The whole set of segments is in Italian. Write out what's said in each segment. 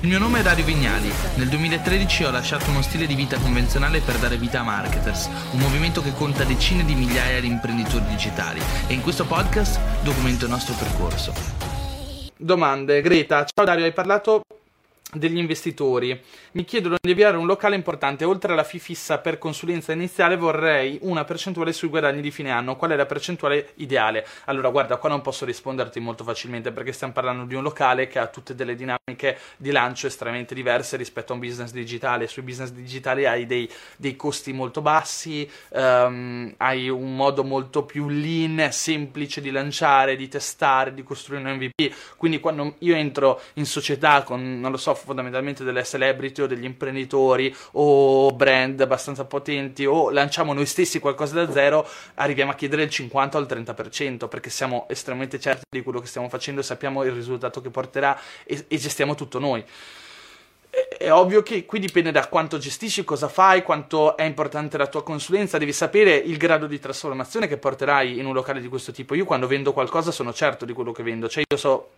Il mio nome è Dario Vignali. Nel 2013 ho lasciato uno stile di vita convenzionale per dare vita a Marketers, un movimento che conta decine di migliaia di imprenditori digitali e in questo podcast documento il nostro percorso. Domande. Greta, ciao Dario, hai parlato degli investitori. Mi chiedono di avviare un locale importante. Oltre alla fee fissa per consulenza iniziale vorrei una percentuale sui guadagni di fine anno. Qual è la percentuale ideale? Allora guarda qua non posso risponderti molto facilmente perché stiamo parlando di un locale che ha tutte delle dinamiche di lancio estremamente diverse rispetto a un business digitale. Sui business digitali hai dei, dei costi molto bassi um, hai un modo molto più lean semplice di lanciare di testare di costruire un MVP quindi quando io entro in società con non lo so fondamentalmente delle celebrity o degli imprenditori o brand abbastanza potenti o lanciamo noi stessi qualcosa da zero, arriviamo a chiedere il 50 o il 30% perché siamo estremamente certi di quello che stiamo facendo, sappiamo il risultato che porterà e, e gestiamo tutto noi. È ovvio che qui dipende da quanto gestisci, cosa fai, quanto è importante la tua consulenza, devi sapere il grado di trasformazione che porterai in un locale di questo tipo. Io quando vendo qualcosa sono certo di quello che vendo, cioè io so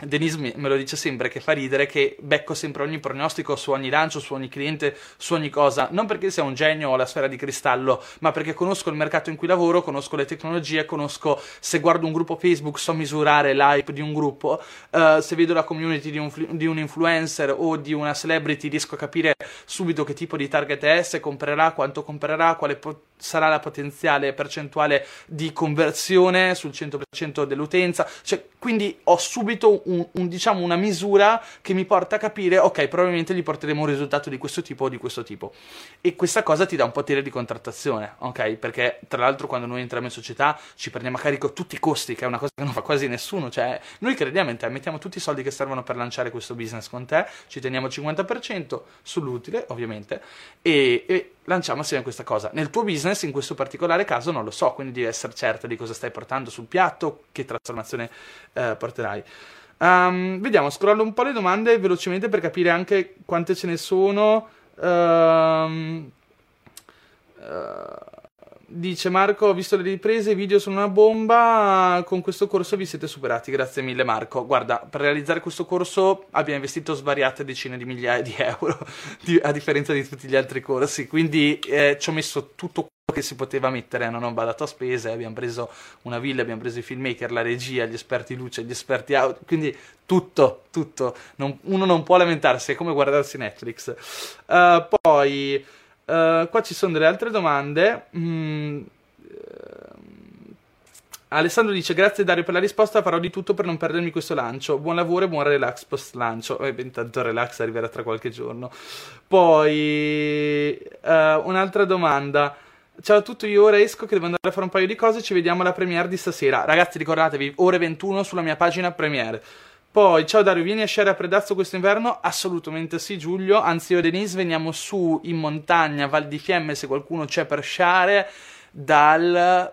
Denise me lo dice sempre che fa ridere che becco sempre ogni pronostico su ogni lancio, su ogni cliente, su ogni cosa, non perché sia un genio o la sfera di cristallo, ma perché conosco il mercato in cui lavoro, conosco le tecnologie, conosco se guardo un gruppo Facebook so misurare l'hype di un gruppo, uh, se vedo la community di un, di un, influencer o di una celebrity riesco a capire subito che tipo di target è, se comprerà, quanto comprerà, quale sarà la potenziale percentuale di conversione sul 100% dell'utenza, cioè, quindi ho subito un, un, diciamo, una misura che mi porta a capire, ok, probabilmente gli porteremo un risultato di questo tipo o di questo tipo. E questa cosa ti dà un potere di contrattazione, ok? Perché tra l'altro quando noi entriamo in società ci prendiamo a carico tutti i costi, che è una cosa che non fa quasi nessuno, cioè noi crediamo in te, mettiamo tutti i soldi che servono per lanciare questo business con te, ci teniamo il 50% sull'utile, ovviamente, e, e lanciamo assieme questa cosa. Nel tuo business, in questo particolare caso, non lo so, quindi devi essere certa di cosa stai portando sul piatto, che trasformazione eh, porterai. Um, vediamo, scrollo un po' le domande velocemente per capire anche quante ce ne sono. Um, uh, Dice Marco, ho visto le riprese, i video sono una bomba, con questo corso vi siete superati, grazie mille Marco. Guarda, per realizzare questo corso abbiamo investito svariate decine di migliaia di euro, a differenza di tutti gli altri corsi, quindi eh, ci ho messo tutto che si poteva mettere, non ho badato a spese, abbiamo preso una villa, abbiamo preso i filmmaker, la regia, gli esperti luce, gli esperti audio, quindi tutto, tutto. Non, uno non può lamentarsi, è come guardarsi Netflix. Uh, poi... Uh, qua ci sono delle altre domande. Mm, Alessandro dice: Grazie Dario per la risposta. Farò di tutto per non perdermi questo lancio. Buon lavoro e buon relax post lancio. Eh, intanto relax arriverà tra qualche giorno. Poi, uh, un'altra domanda. Ciao a tutti, io ora esco che devo andare a fare un paio di cose. Ci vediamo alla premiere di stasera. Ragazzi, ricordatevi, ore 21 sulla mia pagina premiere. Poi, ciao Dario, vieni a sciare a Predazzo questo inverno? Assolutamente sì, Giulio. Anzi, io e Denise veniamo su in montagna, Val di Fiemme, se qualcuno c'è per sciare, dal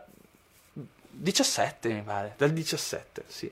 17, mi pare. Dal 17, sì.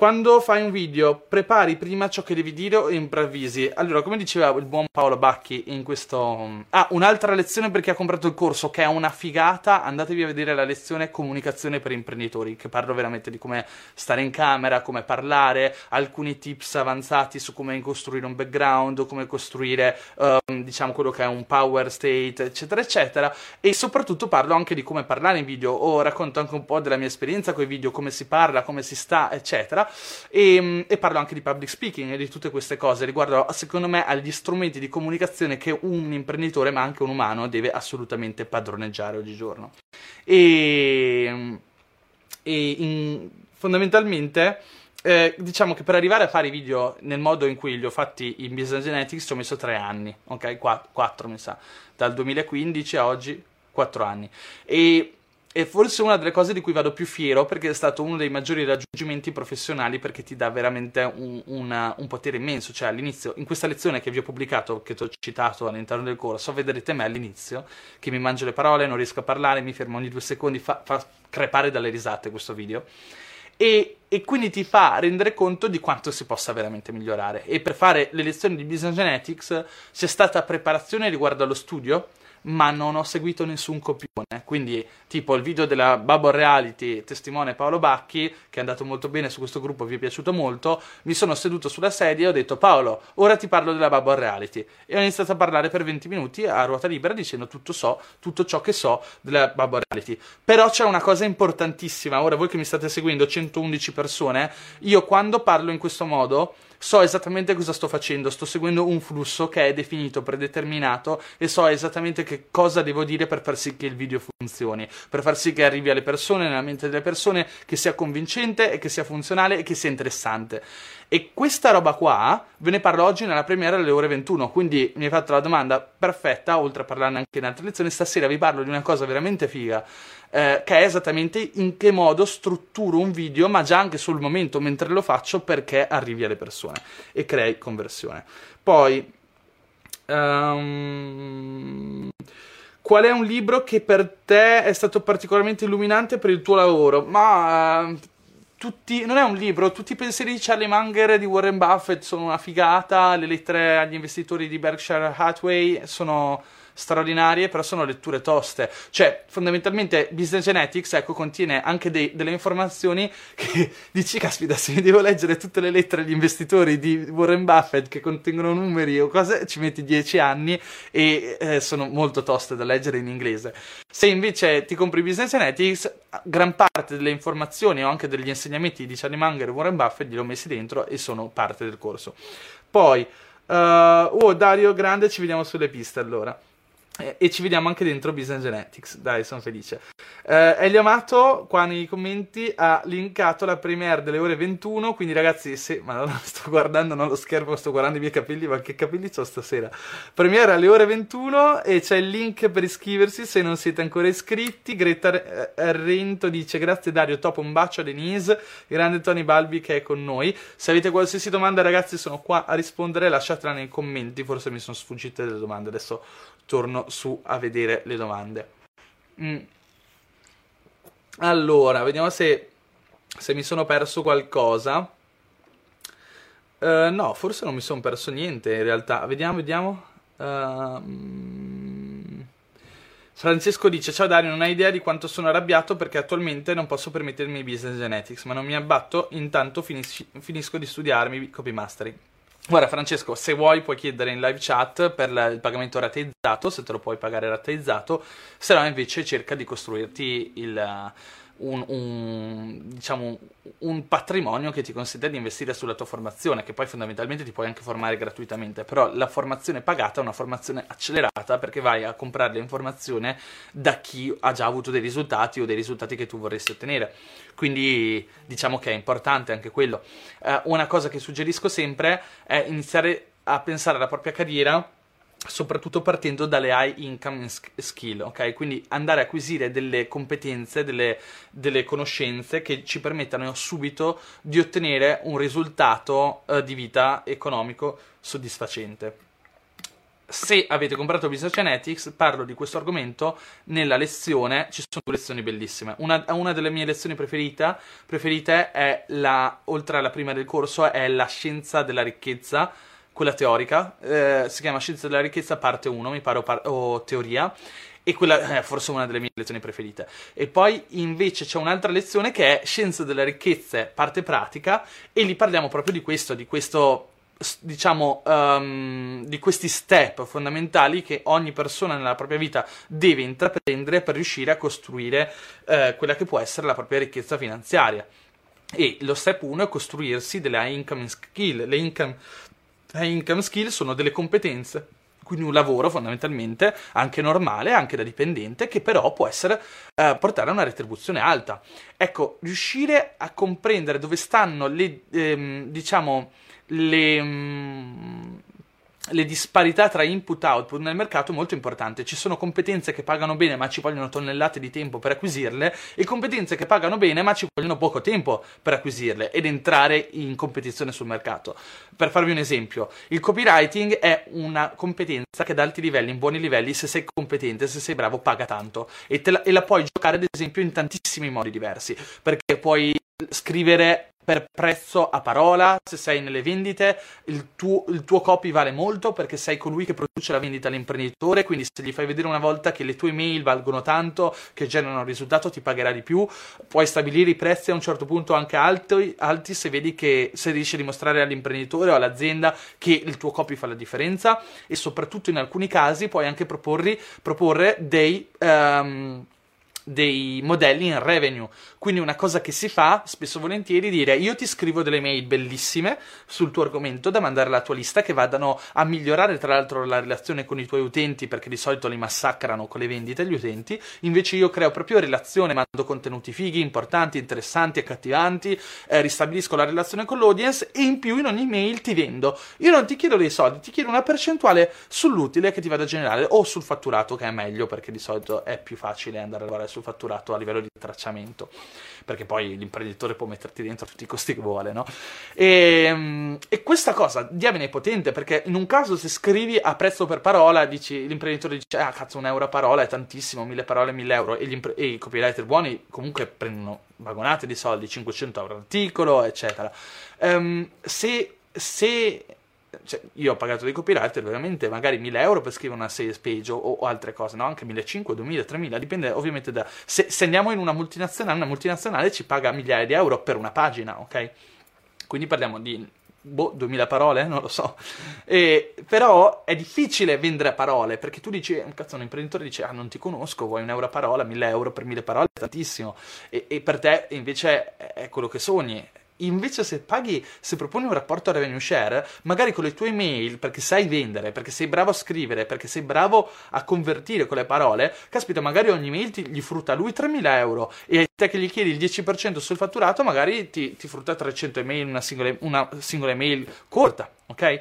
Quando fai un video, prepari prima ciò che devi dire e improvvisi. Allora, come diceva il buon Paolo Bacchi in questo... Ah, un'altra lezione per chi ha comprato il corso, che è una figata, andatevi a vedere la lezione Comunicazione per imprenditori, che parlo veramente di come stare in camera, come parlare, alcuni tips avanzati su come costruire un background, come costruire, um, diciamo, quello che è un power state, eccetera, eccetera. E soprattutto parlo anche di come parlare in video, o racconto anche un po' della mia esperienza con i video, come si parla, come si sta, eccetera e, e, parlo anche di public speaking e di tutte queste cose riguardo secondo me agli strumenti di comunicazione che un imprenditore ma anche un umano deve assolutamente padroneggiare oggigiorno e, e in, fondamentalmente eh, diciamo che per arrivare a fare i video nel modo in cui li ho fatti in Business Genetics ci ho messo tre anni, ok? Qu- quattro mi sa, dal 2015 a oggi quattro anni. E è forse una delle cose di cui vado più fiero perché è stato uno dei maggiori raggiungimenti professionali perché ti dà veramente un, una, un potere immenso. Cioè, all'inizio, in questa lezione che vi ho pubblicato, che ti ho citato all'interno del corso, vedrete me all'inizio che mi mangio le parole, non riesco a parlare, mi fermo ogni due secondi, fa, fa crepare dalle risate questo video. E, e, quindi ti fa rendere conto di quanto si possa veramente migliorare. E per fare le lezioni di Business Genetics c'è stata preparazione riguardo allo studio, ma non ho seguito nessun copione Quindi, tipo il video della Bubble Reality, testimone Paolo Bacchi, che è andato molto bene su questo gruppo, vi è piaciuto molto. Mi sono seduto sulla sedia e ho detto: Paolo, ora ti parlo della Bubble Reality. E ho iniziato a parlare per 20 minuti a ruota libera dicendo tutto so, tutto ciò che so della Bubble Reality. Però c'è una cosa importantissima. Ora, voi che mi state seguendo, 111 persone, io quando parlo in questo modo so esattamente cosa sto facendo, sto seguendo un flusso che è definito, predeterminato e so esattamente che cosa devo dire per far sì che il video funzioni, per far sì che arrivi alle persone, nella mente delle persone, che sia convincente e che sia funzionale e che sia interessante. E questa roba qua ve ne parlo oggi nella premiera alle ore 21, quindi mi hai fatto la domanda perfetta, oltre a parlarne anche in altre lezioni, stasera vi parlo di una cosa veramente figa eh, che è esattamente in che modo strutturo un video, ma già anche sul momento mentre lo faccio perché arrivi alle persone e crei conversione. Poi, um, qual è un libro che per te è stato particolarmente illuminante per il tuo lavoro? Ma uh, tutti, non è un libro, tutti i pensieri di Charlie Munger e di Warren Buffett sono una figata, le lettere agli investitori di Berkshire Hathaway sono straordinarie, però sono letture toste. Cioè, fondamentalmente, Business Genetics, ecco, contiene anche dei, delle informazioni che dici, caspita, se mi devo leggere tutte le lettere agli investitori di Warren Buffett che contengono numeri o cose, ci metti dieci anni e eh, sono molto toste da leggere in inglese. Se invece ti compri Business Genetics, gran parte delle informazioni o anche degli insegnamenti di Charlie Munger e Warren Buffett li ho messi dentro e sono parte del corso. Poi, uh, oh Dario Grande, ci vediamo sulle piste allora e ci vediamo anche dentro Business Genetics. Dai, sono felice. Eh, Elio Amato qua nei commenti ha linkato la premiere delle ore 21. Quindi, ragazzi, se ma non sto guardando non lo schermo, sto guardando i miei capelli, ma che capelli ho stasera? Premiere alle ore 21 e c'è il link per iscriversi se non siete ancora iscritti. Greta Rento dice: Grazie Dario, top, un bacio a Denise. Grande Tony Balbi che è con noi. Se avete qualsiasi domanda, ragazzi, sono qua a rispondere. Lasciatela nei commenti. Forse mi sono sfuggite delle domande. Adesso torno su a vedere le domande. Mm. Allora, vediamo se, se, mi sono perso qualcosa. Uh, no, forse non mi sono perso niente in realtà. Vediamo, vediamo. Uh, Francesco dice: Ciao Dario, non hai idea di quanto sono arrabbiato perché attualmente non posso permettermi business genetics, ma non mi abbatto, intanto finis- finisco di studiarmi copy mastering. Guarda Francesco, se vuoi puoi chiedere in live chat per il pagamento rateizzato, se te lo puoi pagare rateizzato, se no invece cerca di costruirti il, un, un, diciamo, un, patrimonio che ti consente di investire sulla tua formazione, che poi fondamentalmente ti puoi anche formare gratuitamente, però la formazione pagata è una formazione accelerata perché vai a comprare l'informazione da chi ha già avuto dei risultati o dei risultati che tu vorresti ottenere. Quindi diciamo che è importante anche quello. Uh, una cosa che suggerisco sempre è iniziare a pensare alla propria carriera soprattutto partendo dalle high income skill, ok? Quindi andare a acquisire delle competenze, delle, delle conoscenze che ci permettano subito di ottenere un risultato uh, di vita economico soddisfacente. Se avete comprato Business Genetics, parlo di questo argomento nella lezione, ci sono due lezioni bellissime. Una, una delle mie lezioni preferite, preferite è la, oltre alla prima del corso, è la scienza della ricchezza, quella teorica, eh, si chiama Scienza della ricchezza parte 1, mi pare, o, par- o teoria, e quella è forse una delle mie lezioni preferite. E poi invece c'è un'altra lezione che è Scienza della ricchezza parte pratica, e lì parliamo proprio di questo, di questo diciamo, um, di questi step fondamentali che ogni persona nella propria vita deve intraprendere per riuscire a costruire uh, quella che può essere la propria ricchezza finanziaria. E lo step 1 è costruirsi delle income skill. Le income eh, income skill sono delle competenze, quindi un lavoro fondamentalmente anche normale, anche da dipendente, che però può essere eh, portare a una retribuzione alta. Ecco, riuscire a comprendere dove stanno le, ehm, diciamo, le, mm, le disparità tra input e output nel mercato è molto importante. Ci sono competenze che pagano bene ma ci vogliono tonnellate di tempo per acquisirle e competenze che pagano bene ma ci vogliono poco tempo per acquisirle ed entrare in competizione sul mercato. Per farvi un esempio, il copywriting è una competenza che ad alti livelli, in buoni livelli, se sei competente, se sei bravo, paga tanto e, la, e la puoi giocare ad esempio in tantissimi modi diversi perché puoi scrivere per prezzo a parola, se sei nelle vendite, il tuo, il tuo, copy vale molto perché sei colui che produce la vendita all'imprenditore, quindi se gli fai vedere una volta che le tue email valgono tanto, che generano risultato, ti pagherà di più, puoi stabilire i prezzi a un certo punto anche alti, alti se vedi che se riesci a dimostrare all'imprenditore o all'azienda che il tuo copy fa la differenza e soprattutto in alcuni casi puoi anche proporre dei... Um, dei modelli in revenue. Quindi una cosa che si fa spesso e volentieri è dire io ti scrivo delle mail bellissime sul tuo argomento da mandare alla tua lista che vadano a migliorare tra l'altro la relazione con i tuoi utenti perché di solito li massacrano con le vendite gli utenti. Invece io creo proprio relazione, mando contenuti fighi, importanti, interessanti, accattivanti, eh, ristabilisco la relazione con l'audience e in più in ogni mail ti vendo. Io non ti chiedo dei soldi, ti chiedo una percentuale sull'utile che ti vado a generare o sul fatturato che è meglio perché di solito è più facile andare a lavorare sul fatturato a livello di tracciamento, perché poi l'imprenditore può metterti dentro tutti i costi che vuole, no? E, ehm, e questa cosa, diamine è potente, perché in un caso se scrivi a prezzo per parola, dici, l'imprenditore dice, ah cazzo, un euro a parola è tantissimo, mille parole, mille euro, e, impre- e i copywriter buoni comunque prendono vagonate di soldi, 500 euro all'articolo, eccetera. Um, se, se cioè, io ho pagato dei copywriter veramente magari 1000 euro per scrivere una sales page o, o altre cose, no? Anche 1500, 2000, 3000, dipende ovviamente da... Se, se, andiamo in una multinazionale, una multinazionale ci paga migliaia di euro per una pagina, ok? Quindi parliamo di boh, 2000 parole, non lo so. E, però è difficile vendere a parole, perché tu dici, cazzo, un imprenditore dice, ah, non ti conosco, vuoi un euro a parola, 1000 euro per 1000 parole, è tantissimo. E, e per te invece è quello che sogni. Invece se paghi, se proponi un rapporto revenue share, magari con le tue email, perché sai vendere, perché sei bravo a scrivere, perché sei bravo a convertire con le parole, caspita, magari ogni email ti, gli frutta lui 3.000 euro e te che gli chiedi il 10% sul fatturato, magari ti, ti frutta 300 email, una singola, una singola email corta, ok?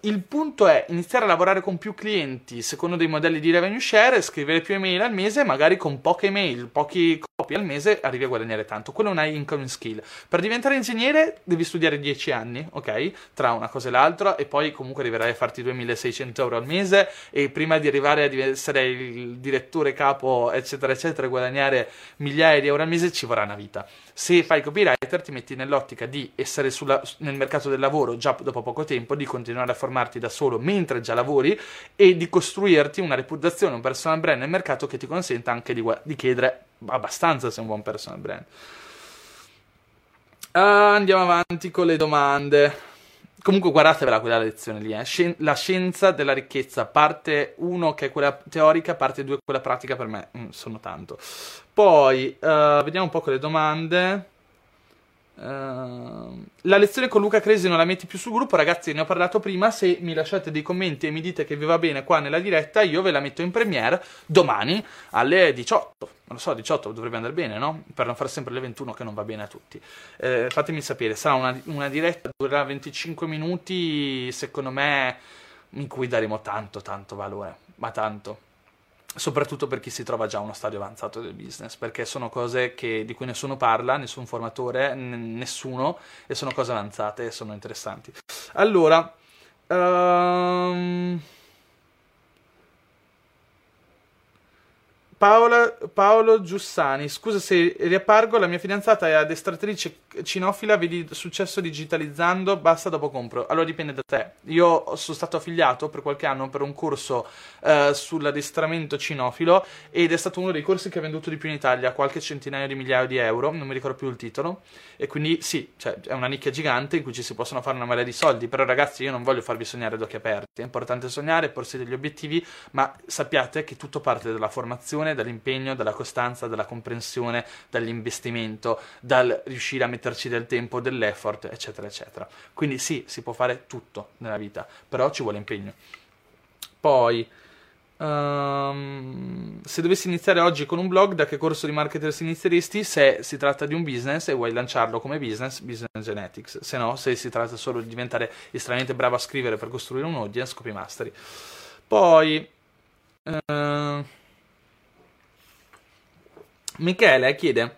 Il punto è iniziare a lavorare con più clienti secondo dei modelli di revenue share, scrivere più email al mese, magari con poche email, pochi copy al mese, arrivi a guadagnare tanto. Quello è una income skill. Per diventare ingegnere devi studiare 10 anni, ok? Tra una cosa e l'altra, e poi comunque arriverai a farti 2600 euro al mese. E prima di arrivare a essere il direttore capo, eccetera, eccetera, e guadagnare migliaia di euro al mese, ci vorrà una vita. Se fai copywriter, ti metti nell'ottica di essere sulla, nel mercato del lavoro già dopo poco tempo, di continuare a formarti da solo mentre già lavori e di costruirti una reputazione, un personal brand nel mercato che ti consenta anche di, di chiedere abbastanza se un buon personal brand. Uh, andiamo avanti con le domande. Comunque guardatevela quella lezione lì, eh. la scienza della ricchezza, parte 1 che è quella teorica, parte 2 quella pratica per me, mm, sono tanto. Poi, uh, vediamo un po' con le domande. Uh, la lezione con Luca Cresi non la metti più sul gruppo, ragazzi, ne ho parlato prima. Se mi lasciate dei commenti e mi dite che vi va bene qua nella diretta, io ve la metto in premiere domani alle 18. Non lo so, 18 dovrebbe andare bene, no? Per non fare sempre le 21 che non va bene a tutti. Eh, fatemi sapere, sarà una, una diretta, durerà 25 minuti, secondo me, in cui daremo tanto, tanto valore, ma tanto soprattutto per chi si trova già a uno stadio avanzato del business, perché sono cose che, di cui nessuno parla, nessun formatore, n- nessuno, e sono cose avanzate e sono interessanti. Allora, um... Paola, Paolo Giussani, scusa se riappargo, la mia fidanzata è addestratrice cinofila, vedi successo digitalizzando, basta dopo compro. Allora dipende da te. Io sono stato affiliato per qualche anno per un corso uh, sull'addestramento cinofilo ed è stato uno dei corsi che ha venduto di più in Italia, qualche centinaio di migliaia di euro, non mi ricordo più il titolo. E quindi sì, cioè, è una nicchia gigante in cui ci si possono fare una marea di soldi, però ragazzi io non voglio farvi sognare ad occhi aperti, è importante sognare, porsi degli obiettivi, ma sappiate che tutto parte dalla formazione dedizione, dall'impegno, dalla costanza, dalla comprensione, dall'investimento, dal riuscire a metterci del tempo, dell'effort, eccetera, eccetera. Quindi sì, si può fare tutto nella vita, però ci vuole impegno. Poi, um, se dovessi iniziare oggi con un blog, da che corso di marketer si inizieresti? Se si tratta di un business e vuoi lanciarlo come business, Business Genetics. Se no, se si tratta solo di diventare estremamente bravo a scrivere per costruire un audience, Copy Mastery. Poi... Uh, Michele chiede: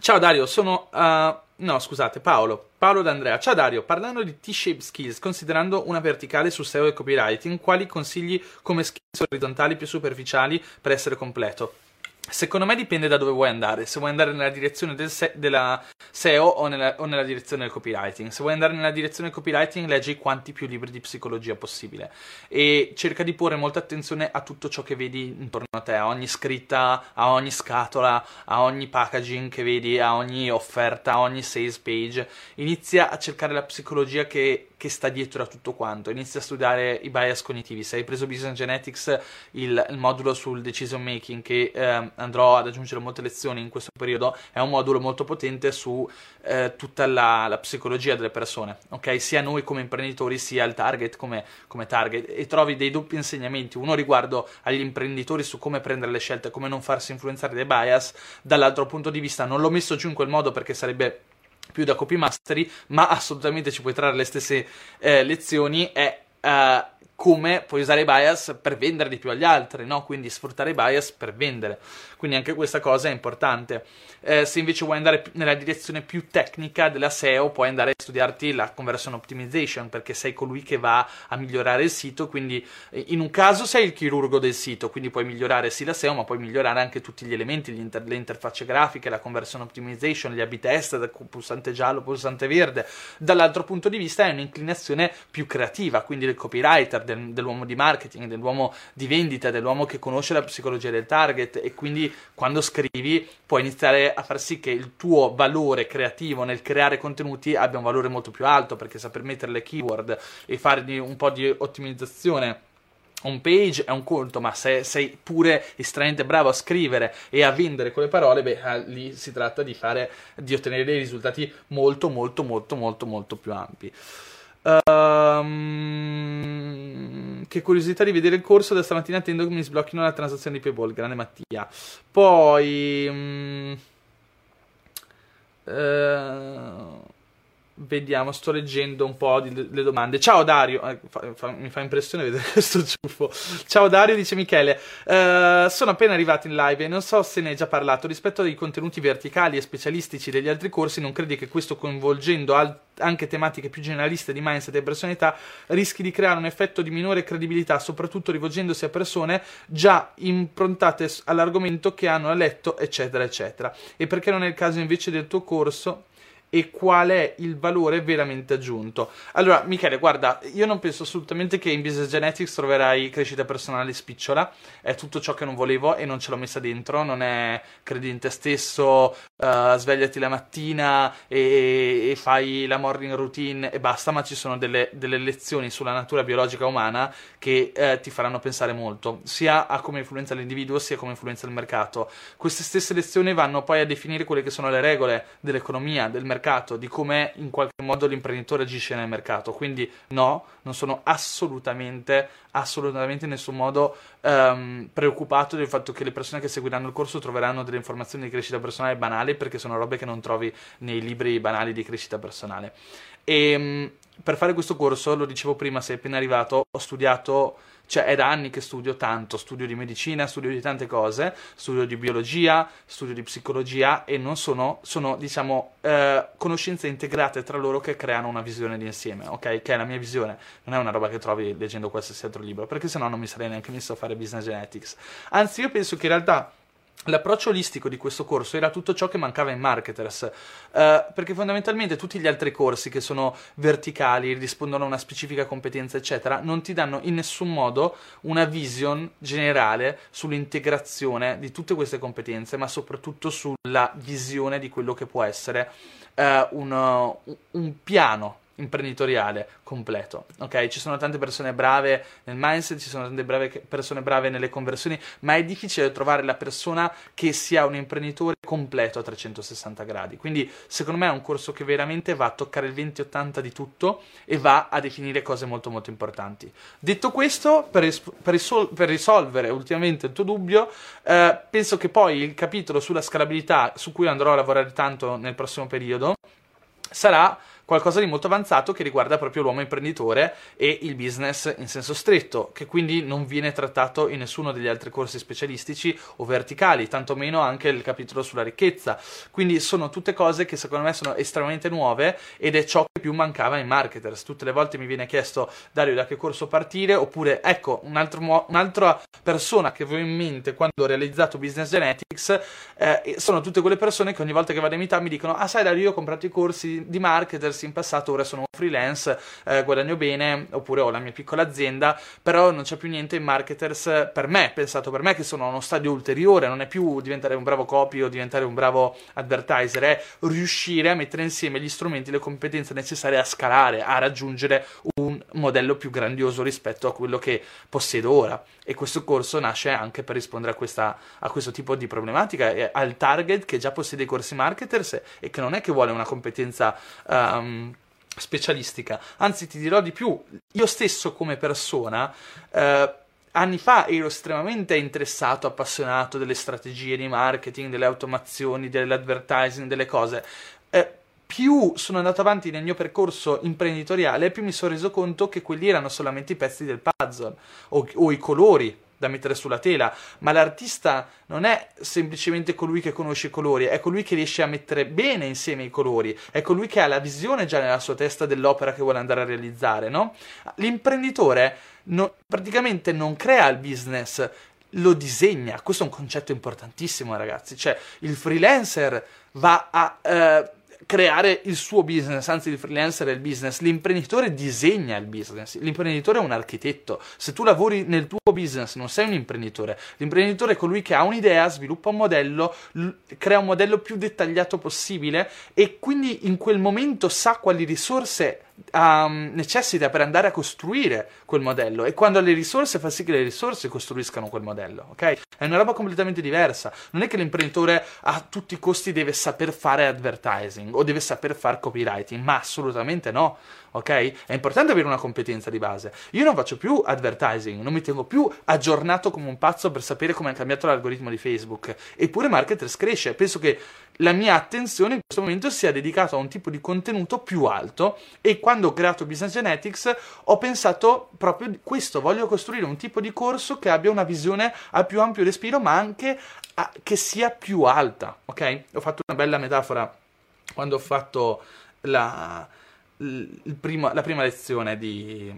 Ciao Dario, sono. Uh, no, scusate, Paolo. Paolo D'Andrea. Ciao Dario, parlando di T-shape skills, considerando una verticale su SEO e copywriting, quali consigli come skills orizzontali più superficiali per essere completo? Secondo me dipende da dove vuoi andare, se vuoi andare nella direzione del se- della SEO o nella, o nella, direzione del copywriting. Se vuoi andare nella direzione del copywriting, leggi quanti più libri di psicologia possibile e cerca di porre molta attenzione a tutto ciò che vedi intorno a te, a ogni scritta, a ogni scatola, a ogni packaging che vedi, a ogni offerta, a ogni sales page. Inizia a cercare la psicologia che che sta dietro a tutto quanto. Inizia a studiare i bias cognitivi. Se hai preso Business Genetics, il, il modulo sul decision making, che eh, andrò ad aggiungere molte lezioni in questo periodo, è un modulo molto potente su eh, tutta la, la, psicologia delle persone, ok? Sia noi come imprenditori, sia il target come, come target. E trovi dei doppi insegnamenti, uno riguardo agli imprenditori su come prendere le scelte, come non farsi influenzare dai bias, dall'altro punto di vista non l'ho messo giù in quel modo perché sarebbe più da copy mastery, ma assolutamente ci puoi trarre le stesse eh, lezioni, è uh, come puoi usare i bias per vendere di più agli altri, no? Quindi sfruttare i bias per vendere. Quindi anche questa cosa è importante. Eh, se invece vuoi andare nella direzione più tecnica della SEO, puoi andare a studiarti la conversion optimization, perché sei colui che va a migliorare il sito, quindi eh, in un caso sei il chirurgo del sito, quindi puoi migliorare sì la SEO, ma puoi migliorare anche tutti gli elementi, inter- le interfacce grafiche, la conversion optimization, gli A-B test, pulsante giallo, pulsante verde. Dall'altro punto di vista è un'inclinazione più creativa, quindi del copywriter, del, dell'uomo di marketing, dell'uomo di vendita, dell'uomo che conosce la psicologia del target e quindi quando scrivi puoi iniziare a far sì che il tuo valore creativo nel creare contenuti abbia un valore molto più alto perché saper mettere le keyword e fare un po' di ottimizzazione home page è un conto, ma se sei pure estremamente bravo a scrivere e a vendere quelle parole, beh, ah, lì si tratta di fare, di ottenere dei risultati molto, molto, molto, molto, molto più ampi. Um, che curiosità di vedere il corso da stamattina attendo che mi sblocchino la transazione di PayPal. Grande Mattia. Poi. Um, uh, Vediamo, sto leggendo un po' di, le domande. Ciao Dario, eh, fa, fa, mi fa impressione vedere questo ciuffo. Ciao Dario, dice Michele. Uh, sono appena arrivato in live e non so se ne hai già parlato. Rispetto ai contenuti verticali e specialistici degli altri corsi, non credi che questo coinvolgendo al- anche tematiche più generaliste di mindset e personalità rischi di creare un effetto di minore credibilità, soprattutto rivolgendosi a persone già improntate all'argomento che hanno letto, eccetera, eccetera. E perché non è il caso invece del tuo corso? E qual è il valore veramente aggiunto. Allora, Michele, guarda, io non penso assolutamente che in Business Genetics troverai crescita personale spicciola, è tutto ciò che non volevo e non ce l'ho messa dentro, non è credi in te stesso, uh, svegliati la mattina e, e, fai la morning routine e basta, ma ci sono delle, delle lezioni sulla natura biologica umana che eh, ti faranno pensare molto, sia a come influenza l'individuo, sia come influenza il mercato. Queste stesse lezioni vanno poi a definire quelle che sono le regole dell'economia, del mercato, mercato, di come in qualche modo l'imprenditore agisce nel mercato. Quindi no, non sono assolutamente, assolutamente in nessun modo um, preoccupato del fatto che le persone che seguiranno il corso troveranno delle informazioni di crescita personale banali perché sono robe che non trovi nei libri banali di crescita personale. E um, per fare questo corso, lo dicevo prima, sei appena arrivato, ho studiato cioè è da anni che studio tanto, studio di medicina, studio di tante cose, studio di biologia, studio di psicologia e non sono, sono diciamo, eh, conoscenze integrate tra loro che creano una visione di insieme, ok? Che è la mia visione, non è una roba che trovi leggendo qualsiasi altro libro, perché sennò non mi sarei neanche messo a fare business genetics. Anzi, io penso che in realtà L'approccio olistico di questo corso era tutto ciò che mancava in Marketers, uh, perché fondamentalmente tutti gli altri corsi che sono verticali, rispondono a una specifica competenza, eccetera, non ti danno in nessun modo una vision generale sull'integrazione di tutte queste competenze, ma soprattutto sulla visione di quello che può essere uh, un, un piano imprenditoriale completo. Ok, ci sono tante persone brave nel mindset, ci sono tante brave persone brave nelle conversioni, ma è difficile trovare la persona che sia un imprenditore completo a 360 gradi. Quindi, secondo me è un corso che veramente va a toccare il 20-80 di tutto e va a definire cose molto molto importanti. Detto questo, per, es- per, risol- per risolvere ultimamente il tuo dubbio, eh, penso che poi il capitolo sulla scalabilità, su cui andrò a lavorare tanto nel prossimo periodo, sarà qualcosa di molto avanzato che riguarda proprio l'uomo imprenditore e il business in senso stretto, che quindi non viene trattato in nessuno degli altri corsi specialistici o verticali, tantomeno anche il capitolo sulla ricchezza. Quindi sono tutte cose che secondo me sono estremamente nuove ed è ciò che più mancava in marketers. Tutte le volte mi viene chiesto Dario da che corso partire oppure ecco un altro, un'altra persona che avevo in mente quando ho realizzato Business Genetics eh, sono tutte quelle persone che ogni volta che vado in metà mi dicono ah sai Dario io ho comprato i corsi di marketers in passato ora sono un freelance eh, guadagno bene oppure ho la mia piccola azienda però non c'è più niente in marketers per me pensato per me che sono a uno stadio ulteriore non è più diventare un bravo copy o diventare un bravo advertiser è riuscire a mettere insieme gli strumenti le competenze necessarie a scalare a raggiungere un modello più grandioso rispetto a quello che possedo ora. E questo corso nasce anche per rispondere a, questa, a questo tipo di problematica e al target che già possiede i corsi marketers e che non è che vuole una competenza um, specialistica, anzi ti dirò di più, io stesso come persona eh, anni fa ero estremamente interessato, appassionato delle strategie di marketing, delle automazioni, dell'advertising, delle cose. Eh, più sono andato avanti nel mio percorso imprenditoriale, più mi sono reso conto che quelli erano solamente i pezzi del puzzle o, o i colori da mettere sulla tela, ma l'artista non è semplicemente colui che conosce i colori, è colui che riesce a mettere bene insieme i colori, è colui che ha la visione già nella sua testa dell'opera che vuole andare a realizzare, no? L'imprenditore no, praticamente non crea il business, lo disegna. Questo è un concetto importantissimo, ragazzi. Cioè, il freelancer va a eh, creare il suo business, anzi il freelancer è il business, l'imprenditore disegna il business, l'imprenditore è un architetto, se tu lavori nel tuo business non sei un imprenditore, l'imprenditore è colui che ha un'idea, sviluppa un modello, crea un modello più dettagliato possibile e quindi in quel momento sa quali risorse um, necessita per andare a costruire quel modello e quando ha le risorse fa sì che le risorse costruiscano quel modello, ok? È una roba completamente diversa. Non è che l'imprenditore a tutti i costi deve saper fare advertising o deve saper fare copywriting, ma assolutamente no ok? È importante avere una competenza di base. Io non faccio più advertising, non mi tengo più aggiornato come un pazzo per sapere come è cambiato l'algoritmo di Facebook. Eppure Marketers cresce. Penso che la mia attenzione in questo momento sia dedicata a un tipo di contenuto più alto e quando ho creato Business Genetics ho pensato proprio questo, voglio costruire un tipo di corso che abbia una visione a più ampio respiro ma anche a, che sia più alta, ok? Ho fatto una bella metafora quando ho fatto la, primo, la prima lezione di,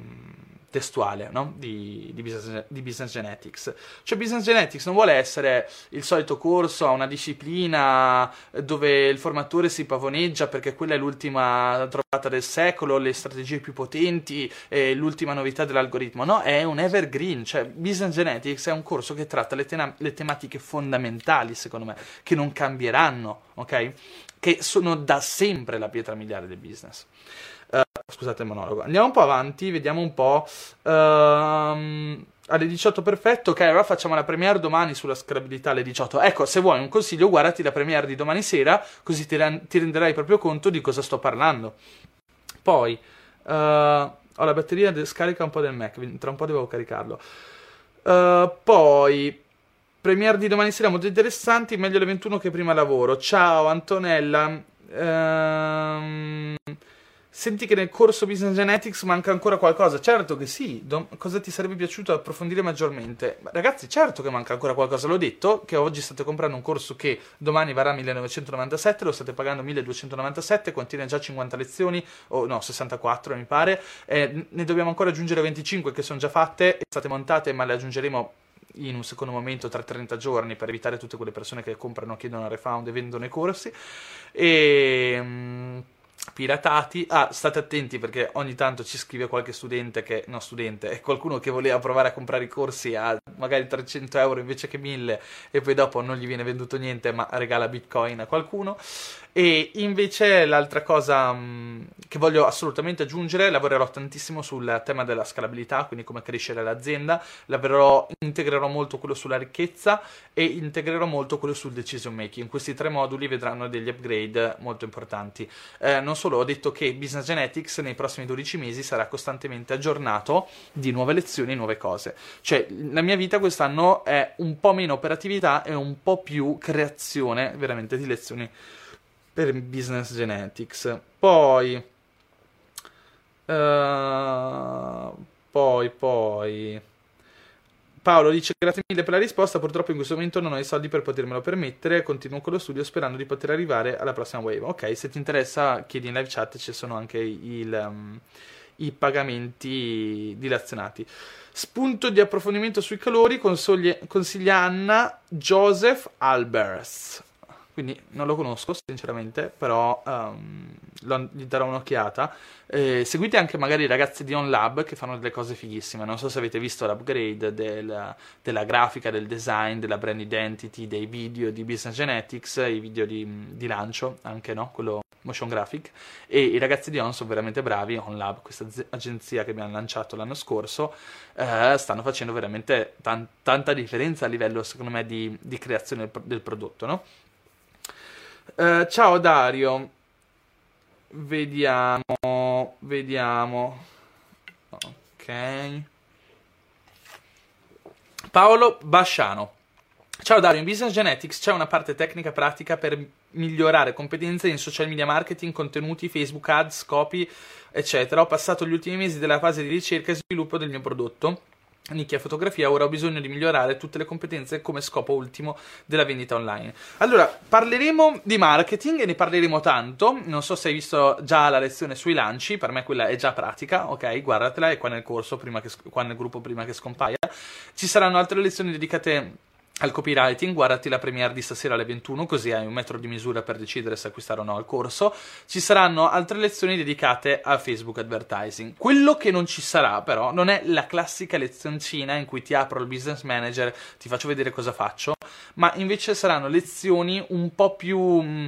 testuale no? di, di, business, di, business, Genetics. Cioè Business Genetics non vuole essere il solito corso a una disciplina dove il formatore si pavoneggia perché quella è l'ultima trovata del secolo, le strategie più potenti, e l'ultima novità dell'algoritmo. No, è un evergreen. Cioè Business Genetics è un corso che tratta le, te- le tematiche fondamentali, secondo me, che non cambieranno, ok? Che sono da sempre la pietra miliare del business. Uh, scusate il monologo. Andiamo un po' avanti, vediamo un po'. Uh, alle 18 perfetto, ok, allora facciamo la premiere domani sulla scalabilità alle 18. Ecco, se vuoi un consiglio, guardati la premiere di domani sera, così ti, ren- ti renderai proprio conto di cosa sto parlando. Poi, uh, ho la batteria de- scarica un po' del Mac, tra un po' devo caricarlo. Uh, poi, premiere di domani sera molto interessanti, meglio alle 21 che prima lavoro. Ciao Antonella. Ehm... Senti che nel corso Business Genetics manca ancora qualcosa? Certo che sì, Do- cosa ti sarebbe piaciuto approfondire maggiormente? Ragazzi, certo che manca ancora qualcosa, l'ho detto, che oggi state comprando un corso che domani varrà 1997, lo state pagando 1297, contiene già 50 lezioni, o no, 64 mi pare, eh, ne dobbiamo ancora aggiungere 25 che sono già fatte, state montate, ma le aggiungeremo in un secondo momento tra 30 giorni per evitare tutte quelle persone che comprano, chiedono refund e vendono i corsi. E... Piratati. Ah, state attenti perché ogni tanto ci scrive qualche studente che, no studente, è qualcuno che voleva provare a comprare i corsi a magari 300 euro invece che 1000 e poi dopo non gli viene venduto niente ma regala bitcoin a qualcuno. E invece l'altra cosa mm, che voglio assolutamente aggiungere, lavorerò tantissimo sul tema della scalabilità, quindi come crescere l'azienda, lavorerò, integrerò molto quello sulla ricchezza e integrerò molto quello sul decision making. Questi tre moduli vedranno degli upgrade molto importanti. Eh, non solo, ho detto che Business Genetics nei prossimi 12 mesi sarà costantemente aggiornato di nuove lezioni e nuove cose. Cioè, la mia vita quest'anno è un po' meno operatività e un po' più creazione veramente di lezioni per Business Genetics. Poi Uh, poi, poi. Paolo dice grazie mille per la risposta, purtroppo in questo momento non ho i soldi per potermelo permettere, continuo con lo studio sperando di poter arrivare alla prossima wave. Ok, se ti interessa chiedi in live chat, ci sono anche il, um, i pagamenti dilazionati. Spunto di approfondimento sui calori consiglia Anna Joseph Albers quindi non lo conosco sinceramente, però um, gli darò un'occhiata. Eh, seguite anche magari i ragazzi di OnLab che fanno delle cose fighissime, non so se avete visto l'upgrade del, della grafica, del design, della brand identity, dei video di Business Genetics, i video di, di lancio, anche no, quello motion graphic, e i ragazzi di On sono veramente bravi, OnLab, questa agenzia che abbiamo lanciato l'anno scorso, eh, stanno facendo veramente tan- tanta differenza a livello secondo me di, di creazione del, del prodotto, no? Uh, ciao Dario. Vediamo, vediamo. Ok. Paolo Basciano. Ciao Dario, in Business Genetics c'è una parte tecnica pratica per migliorare competenze in social media marketing, contenuti, Facebook ads, copy, eccetera. Ho passato gli ultimi mesi della fase di ricerca e sviluppo del mio prodotto nicchia fotografia, ora ho bisogno di migliorare tutte le competenze come scopo ultimo della vendita online. Allora, parleremo di marketing e ne parleremo tanto. Non so se hai visto già la lezione sui lanci, per me quella è già pratica, ok? Guardatela, è qua nel corso, che, qua nel gruppo prima che scompaia. Ci saranno altre lezioni dedicate al copywriting, guardati la premiere di stasera alle 21, così hai un metro di misura per decidere se acquistare o no il corso. Ci saranno altre lezioni dedicate a Facebook Advertising. Quello che non ci sarà, però, non è la classica lezioncina in cui ti apro il business manager, ti faccio vedere cosa faccio, ma invece saranno lezioni un po' più mm,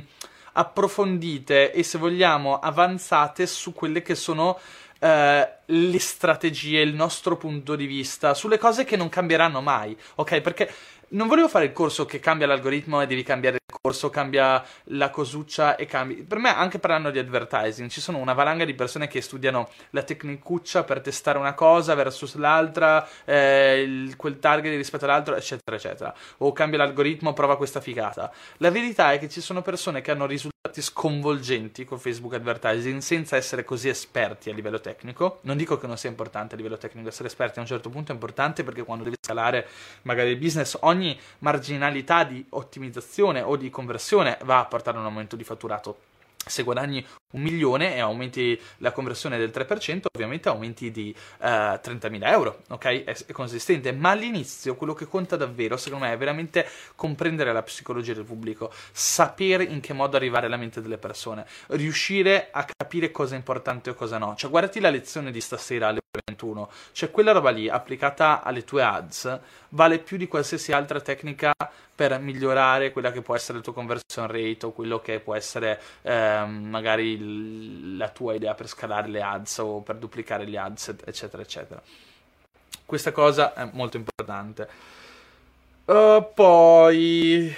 approfondite e, se vogliamo, avanzate su quelle che sono. Uh, le strategie, il nostro punto di vista, sulle cose che non cambieranno mai, ok? Perché non volevo fare il corso che cambia l'algoritmo e devi cambiare il corso, cambia la cosuccia e cambi. Per me, anche parlando di advertising, ci sono una valanga di persone che studiano la tecnicuccia per testare una cosa versus l'altra, eh, il, quel target rispetto all'altro, eccetera, eccetera. O cambia l'algoritmo, prova questa figata. La verità è che ci sono persone che hanno risultati sconvolgenti con Facebook advertising senza essere così esperti a livello tecnico. Non dico che non sia importante a livello tecnico essere esperti, a un certo punto è importante perché quando devi scalare magari il business ogni marginalità di ottimizzazione o di conversione va a portare un aumento di fatturato. Se guadagni un milione e aumenti la conversione del 3%, ovviamente aumenti di uh, eh, 30.000 euro, ok? È, è, consistente, ma all'inizio quello che conta davvero, secondo me, è veramente comprendere la psicologia del pubblico, sapere in che modo arrivare alla mente delle persone, riuscire a capire cosa è importante o cosa no. Cioè, guardati la lezione di stasera alle 21, cioè quella roba lì applicata alle tue ads vale più di qualsiasi altra tecnica per migliorare quella che può essere il tuo conversion rate o quello che può essere ehm, magari la tua idea per scalare le ads o per duplicare gli ads, eccetera, eccetera. Questa cosa è molto importante. Uh, poi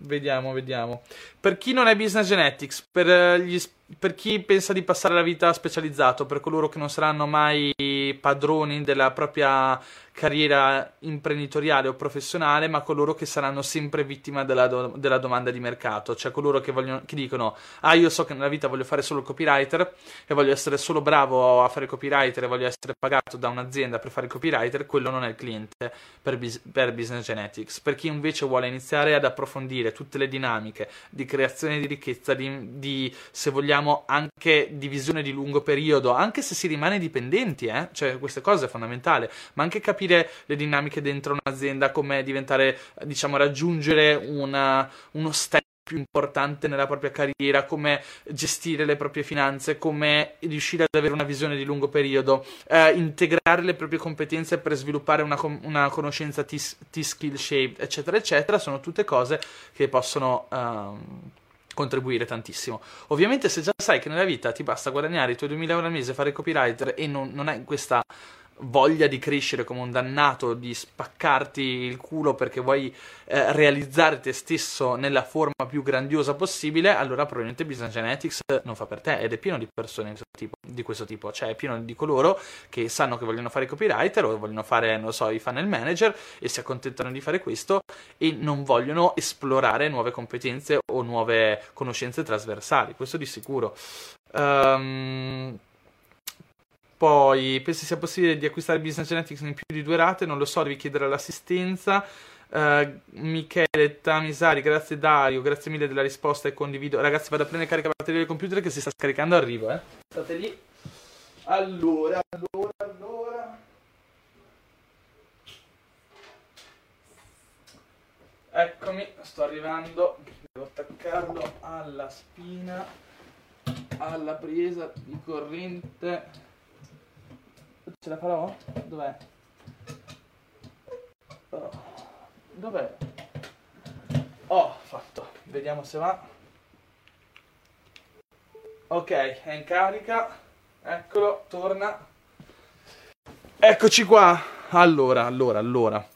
vediamo, vediamo. Per chi non è business genetics, per, gli, per, chi pensa di passare la vita specializzato, per coloro che non saranno mai padroni della propria carriera imprenditoriale o professionale, ma coloro che saranno sempre vittima della, do- della domanda di mercato, cioè coloro che, vogliono, che, dicono ah io so che nella vita voglio fare solo il copywriter e voglio essere solo bravo a fare copywriter e voglio essere pagato da un'azienda per fare copywriter, quello non è il cliente per, bis- per Business Genetics. Per chi invece vuole iniziare ad approfondire tutte le dinamiche di creazione di ricchezza, di, di se vogliamo anche di visione di lungo periodo, anche se si rimane dipendenti, eh? cioè queste cose è fondamentale, ma anche capire le dinamiche dentro un'azienda, come diventare, diciamo, raggiungere una, uno step più importante nella propria carriera, come gestire le proprie finanze, come riuscire ad avere una visione di lungo periodo, eh, integrare le proprie competenze per sviluppare una, una conoscenza T-skill shaped, eccetera, eccetera, sono tutte cose che possono um, contribuire tantissimo. Ovviamente se già sai che nella vita ti basta guadagnare i tuoi 2000 euro al mese, fare copywriter e non, non hai questa voglia di crescere come un dannato, di spaccarti il culo perché vuoi eh, realizzare te stesso nella forma più grandiosa possibile, allora probabilmente Business Genetics non fa per te ed è pieno di persone di questo tipo, cioè è pieno di coloro che sanno che vogliono fare copywriter o vogliono fare, non so, i funnel manager e si accontentano di fare questo e non vogliono esplorare nuove competenze o nuove conoscenze trasversali, questo di sicuro. Um, poi, pensi sia possibile di acquistare Business Genetics in più di due rate? Non lo so, devi chiedere all'assistenza. Uh, Michele Tamisari, grazie Dario, grazie mille della risposta e condivido. Ragazzi, vado a prendere carica batteria del computer che si sta scaricando, arrivo, eh. State lì. Allora, allora, allora. Eccomi, sto arrivando. Devo attaccarlo alla spina, alla presa di corrente. Ce la farò? Dov'è? Oh. Dov'è? Oh, fatto. Vediamo se va. Ok, è in carica. Eccolo, torna. Eccoci qua. Allora, allora, allora.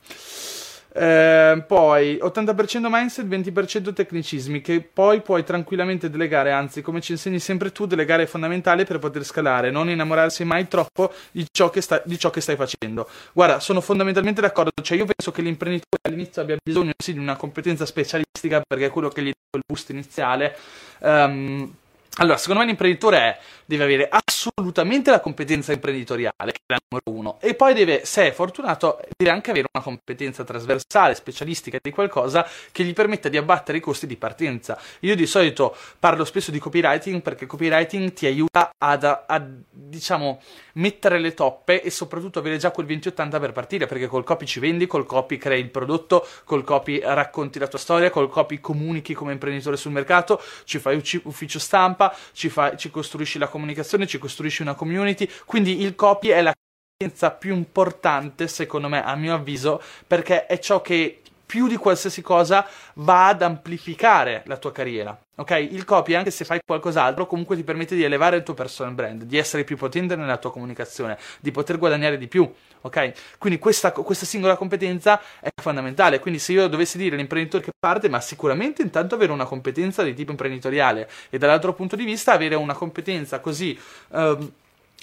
Eh, poi 80% mindset, 20% tecnicismi che poi puoi tranquillamente delegare, anzi come ci insegni sempre tu, delegare è fondamentale per poter scalare, non innamorarsi mai troppo di ciò che, sta, di ciò che stai facendo. Guarda, sono fondamentalmente d'accordo, cioè io penso che l'imprenditore all'inizio abbia bisogno sì di una competenza specialistica perché è quello che gli dà il boost iniziale. Um, allora, secondo me l'imprenditore è, deve avere assolutamente la competenza imprenditoriale, che è la numero uno, e poi deve, se è fortunato, deve anche avere una competenza trasversale, specialistica di qualcosa che gli permetta di abbattere i costi di partenza. Io di solito parlo spesso di copywriting perché copywriting ti aiuta ad, a, a, diciamo, mettere le toppe e soprattutto avere già quel 20-80 per partire, perché col copy ci vendi, col copy crei il prodotto, col copy racconti la tua storia, col copy comunichi come imprenditore sul mercato, ci fai ufficio stampa, stampa, ci, fa, ci costruisci la comunicazione, ci costruisci una community, quindi il copy è la competenza più importante, secondo me, a mio avviso, perché è ciò che più di qualsiasi cosa va ad amplificare la tua carriera. Ok? Il copy, anche se fai qualcos'altro, comunque ti permette di elevare il tuo personal brand, di essere più potente nella tua comunicazione, di poter guadagnare di più. Ok? Quindi questa, questa singola competenza è fondamentale. Quindi se io dovessi dire all'imprenditore che parte, ma sicuramente intanto avere una competenza di tipo imprenditoriale e dall'altro punto di vista avere una competenza così. Um,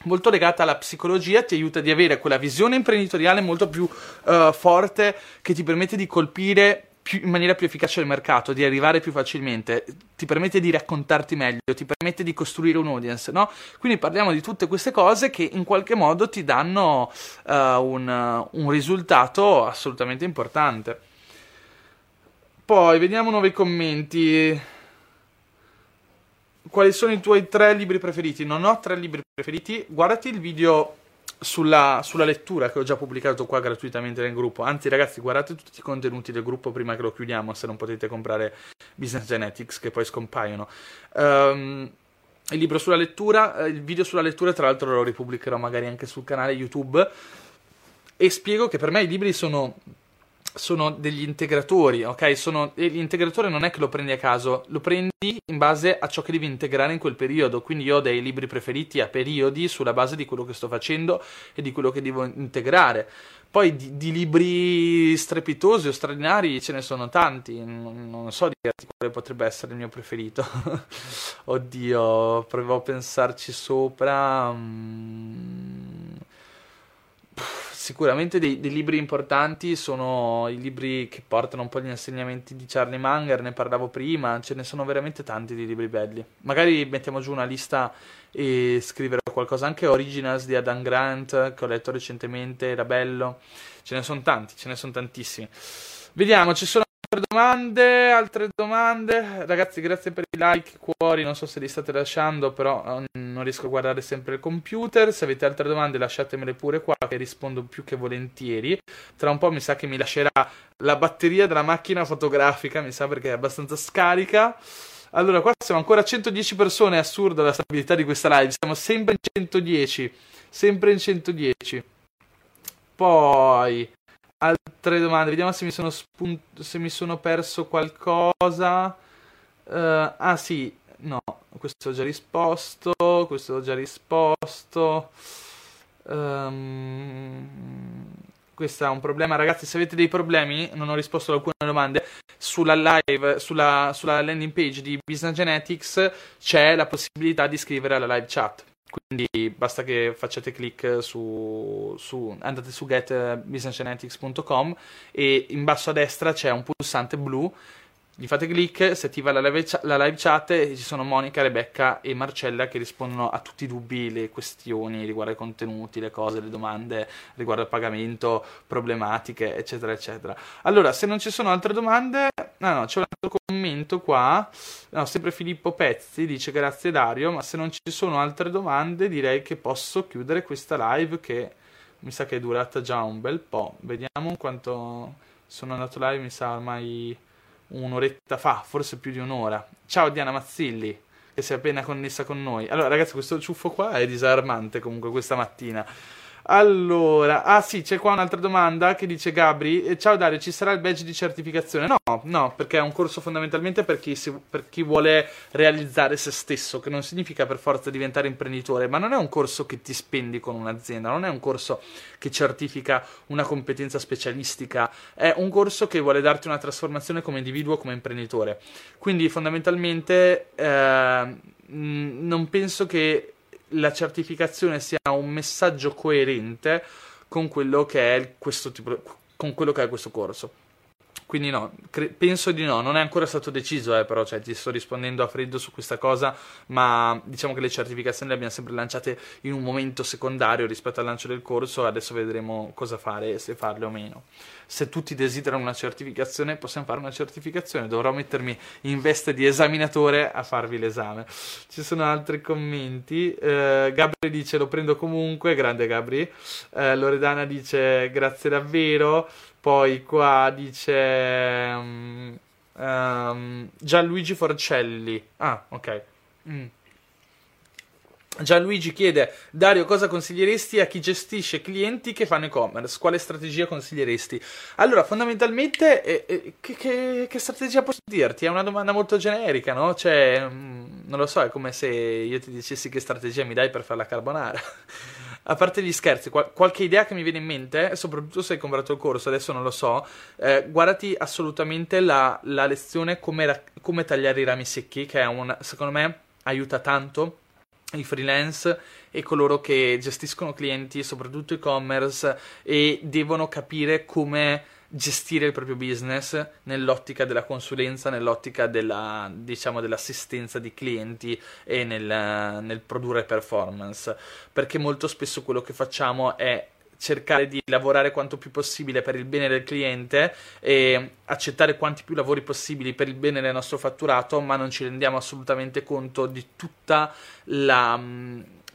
molto legata alla psicologia, ti aiuta di avere quella visione imprenditoriale molto più uh, forte che ti permette di colpire più, in maniera più efficace il mercato, di arrivare più facilmente, ti permette di raccontarti meglio, ti permette di costruire un audience, no? Quindi parliamo di tutte queste cose che in qualche modo ti danno uh, un, un risultato assolutamente importante. Poi vediamo nuovi commenti quali sono i tuoi tre libri preferiti? Non ho tre libri preferiti. Guardati il video sulla, sulla, lettura che ho già pubblicato qua gratuitamente nel gruppo. Anzi, ragazzi, guardate tutti i contenuti del gruppo prima che lo chiudiamo, se non potete comprare Business Genetics, che poi scompaiono. Um, il libro sulla lettura, eh, il video sulla lettura, tra l'altro lo ripubblicherò magari anche sul canale YouTube. E spiego che per me i libri sono sono degli integratori, ok? Sono, l'integratore non è che lo prendi a caso, lo prendi in base a ciò che devi integrare in quel periodo. Quindi io ho dei libri preferiti a periodi sulla base di quello che sto facendo e di quello che devo integrare. Poi di, di libri strepitosi o straordinari ce ne sono tanti, non, non so dirti quale potrebbe essere il mio preferito. Oddio, provo a pensarci sopra. Mm sicuramente dei, dei, libri importanti sono i libri che portano un po' gli insegnamenti di Charlie Munger, ne parlavo prima, ce ne sono veramente tanti di libri belli. Magari mettiamo giù una lista e scriverò qualcosa, anche Originals di Adam Grant che ho letto recentemente, era bello. Ce ne sono tanti, ce ne sono tantissimi. Vediamo, ci sono domande, altre domande. Ragazzi, grazie per i like, cuori, non so se li state lasciando, però eh, non riesco a guardare sempre il computer. Se avete altre domande lasciatemele pure qua che rispondo più che volentieri. Tra un po' mi sa che mi lascerà la batteria della macchina fotografica, mi sa perché è abbastanza scarica. Allora, qua siamo ancora a 110 persone, è assurdo la stabilità di questa live, siamo sempre in 110, sempre in 110. Poi altre domande, vediamo se mi sono, spunto, se mi sono perso qualcosa. Uh, ah sì, no, questo ho già risposto, questo ho già risposto. Um, questo è un problema, ragazzi. Se avete dei problemi, non ho risposto ad alcune domande. Sulla live, sulla, sulla landing page di Business Genetics c'è la possibilità di scrivere alla live chat. Quindi basta che facciate clic su, su andate su getbusinessgenetics.com e in basso a destra c'è un pulsante blu gli fate click, si attiva la live, la live chat e ci sono Monica, Rebecca e Marcella che rispondono a tutti i dubbi, le questioni riguardo ai contenuti, le cose, le domande riguardo al pagamento, problematiche, eccetera, eccetera. Allora, se non ci sono altre domande, no, no, c'è un altro commento qua, no, sempre Filippo Pezzi dice grazie Dario, ma se non ci sono altre domande direi che posso chiudere questa live che mi sa che è durata già un bel po'. Vediamo quanto sono andato live, mi sa ormai un'oretta fa, forse più di un'ora. Ciao Diana Mazzilli, che è appena connessa con noi. Allora, ragazzi, questo ciuffo qua è disarmante comunque questa mattina. Allora, ah sì, c'è qua un'altra domanda che dice Gabri, eh, ciao Dario, ci sarà il badge di certificazione? No, no, perché è un corso fondamentalmente per chi, si, per chi vuole realizzare se stesso, che non significa per forza diventare imprenditore, ma non è un corso che ti spendi con un'azienda, non è un corso che certifica una competenza specialistica, è un corso che vuole darti una trasformazione come individuo, come imprenditore. Quindi fondamentalmente eh, non penso che la certificazione sia un messaggio coerente con quello che è questo, tipo, con quello che è questo corso. Quindi no, cre- penso di no, non è ancora stato deciso, eh, però cioè, ti sto rispondendo a freddo su questa cosa, ma diciamo che le certificazioni le abbiamo sempre lanciate in un momento secondario rispetto al lancio del corso, adesso vedremo cosa fare, se farle o meno. Se tutti desiderano una certificazione, possiamo fare una certificazione, dovrò mettermi in veste di esaminatore a farvi l'esame. Ci sono altri commenti, eh, Gabri dice lo prendo comunque, grande Gabri, eh, Loredana dice grazie davvero, poi qua dice um, um, Gianluigi Forcelli. Ah, ok. Mm. Gianluigi chiede, Dario, cosa consiglieresti a chi gestisce clienti che fanno e-commerce? Quale strategia consiglieresti? Allora, fondamentalmente, eh, eh, che, che, che, strategia posso dirti? È una domanda molto generica, no? Cioè, mh, mm, non lo so, è come se io ti dicessi che strategia mi dai per fare la carbonara a parte gli scherzi, qual- qualche idea che mi viene in mente, soprattutto se hai comprato il corso, adesso non lo so, eh, guardati assolutamente la, la lezione come, ra- come, tagliare i rami secchi, che è un, secondo me aiuta tanto i freelance e coloro che gestiscono clienti, soprattutto e-commerce, e devono capire come gestire il proprio business nell'ottica della consulenza, nell'ottica della, diciamo, dell'assistenza di clienti e nel, nel produrre performance, perché molto spesso quello che facciamo è cercare di lavorare quanto più possibile per il bene del cliente e accettare quanti più lavori possibili per il bene del nostro fatturato, ma non ci rendiamo assolutamente conto di tutta la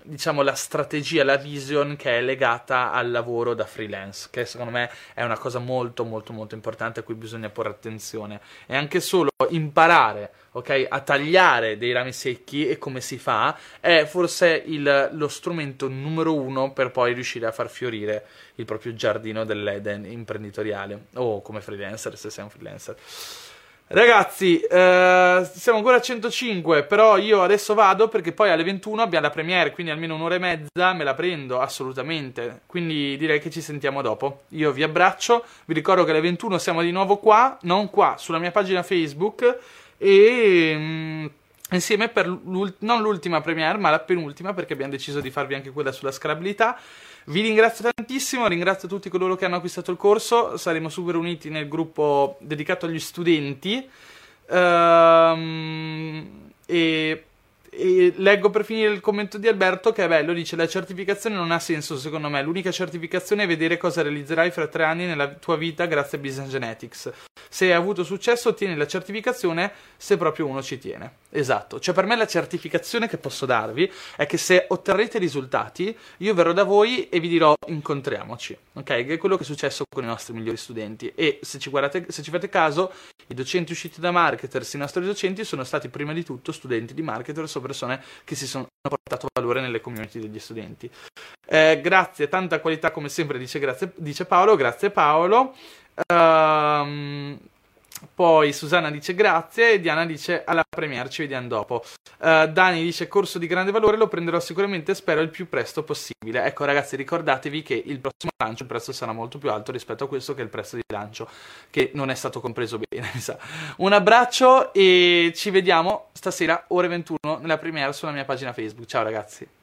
diciamo, la strategia, la vision che è legata al lavoro da freelance, che secondo me è una cosa molto molto molto importante a cui bisogna porre attenzione. E anche solo imparare, ok, a tagliare dei rami secchi e come si fa, è forse il, lo strumento numero uno per poi riuscire a far fiorire il proprio giardino dell'Eden imprenditoriale o come freelancer se sei un freelancer. Ragazzi, eh, siamo ancora a 105, però io adesso vado perché poi alle 21 abbiamo la premiere, quindi almeno un'ora e mezza me la prendo assolutamente. Quindi direi che ci sentiamo dopo. Io vi abbraccio, vi ricordo che alle 21 siamo di nuovo qua, non qua, sulla mia pagina Facebook e mm, insieme per l'ult- non l'ultima premiere, ma la penultima perché abbiamo deciso di farvi anche quella sulla scalabilità. Vi ringrazio tantissimo, ringrazio tutti coloro che hanno acquistato il corso, saremo super uniti nel gruppo dedicato agli studenti. Ehm, e e leggo per finire il commento di Alberto che è bello, dice la certificazione non ha senso secondo me, l'unica certificazione è vedere cosa realizzerai fra tre anni nella tua vita grazie a Business Genetics. Se hai avuto successo ottieni la certificazione se proprio uno ci tiene. Esatto, cioè per me la certificazione che posso darvi è che se otterrete risultati io verrò da voi e vi dirò incontriamoci, ok? Che è quello che è successo con i nostri migliori studenti e se ci, guardate, se ci fate caso i docenti usciti da marketers, i nostri docenti sono stati prima di tutto studenti di marketers o persone che si sono portato valore nelle community degli studenti. Eh, grazie, tanta qualità come sempre, dice, grazie, dice Paolo, grazie Paolo. Um, poi Susanna dice grazie Diana dice alla premiere, ci vediamo dopo. Uh, Dani dice corso di grande valore, lo prenderò sicuramente, spero il più presto possibile. Ecco ragazzi, ricordatevi che il prossimo lancio il prezzo sarà molto più alto rispetto a questo che è il prezzo di lancio, che non è stato compreso bene, mi sa. Un abbraccio e ci vediamo stasera ore 21 nella premiere sulla mia pagina Facebook. Ciao ragazzi.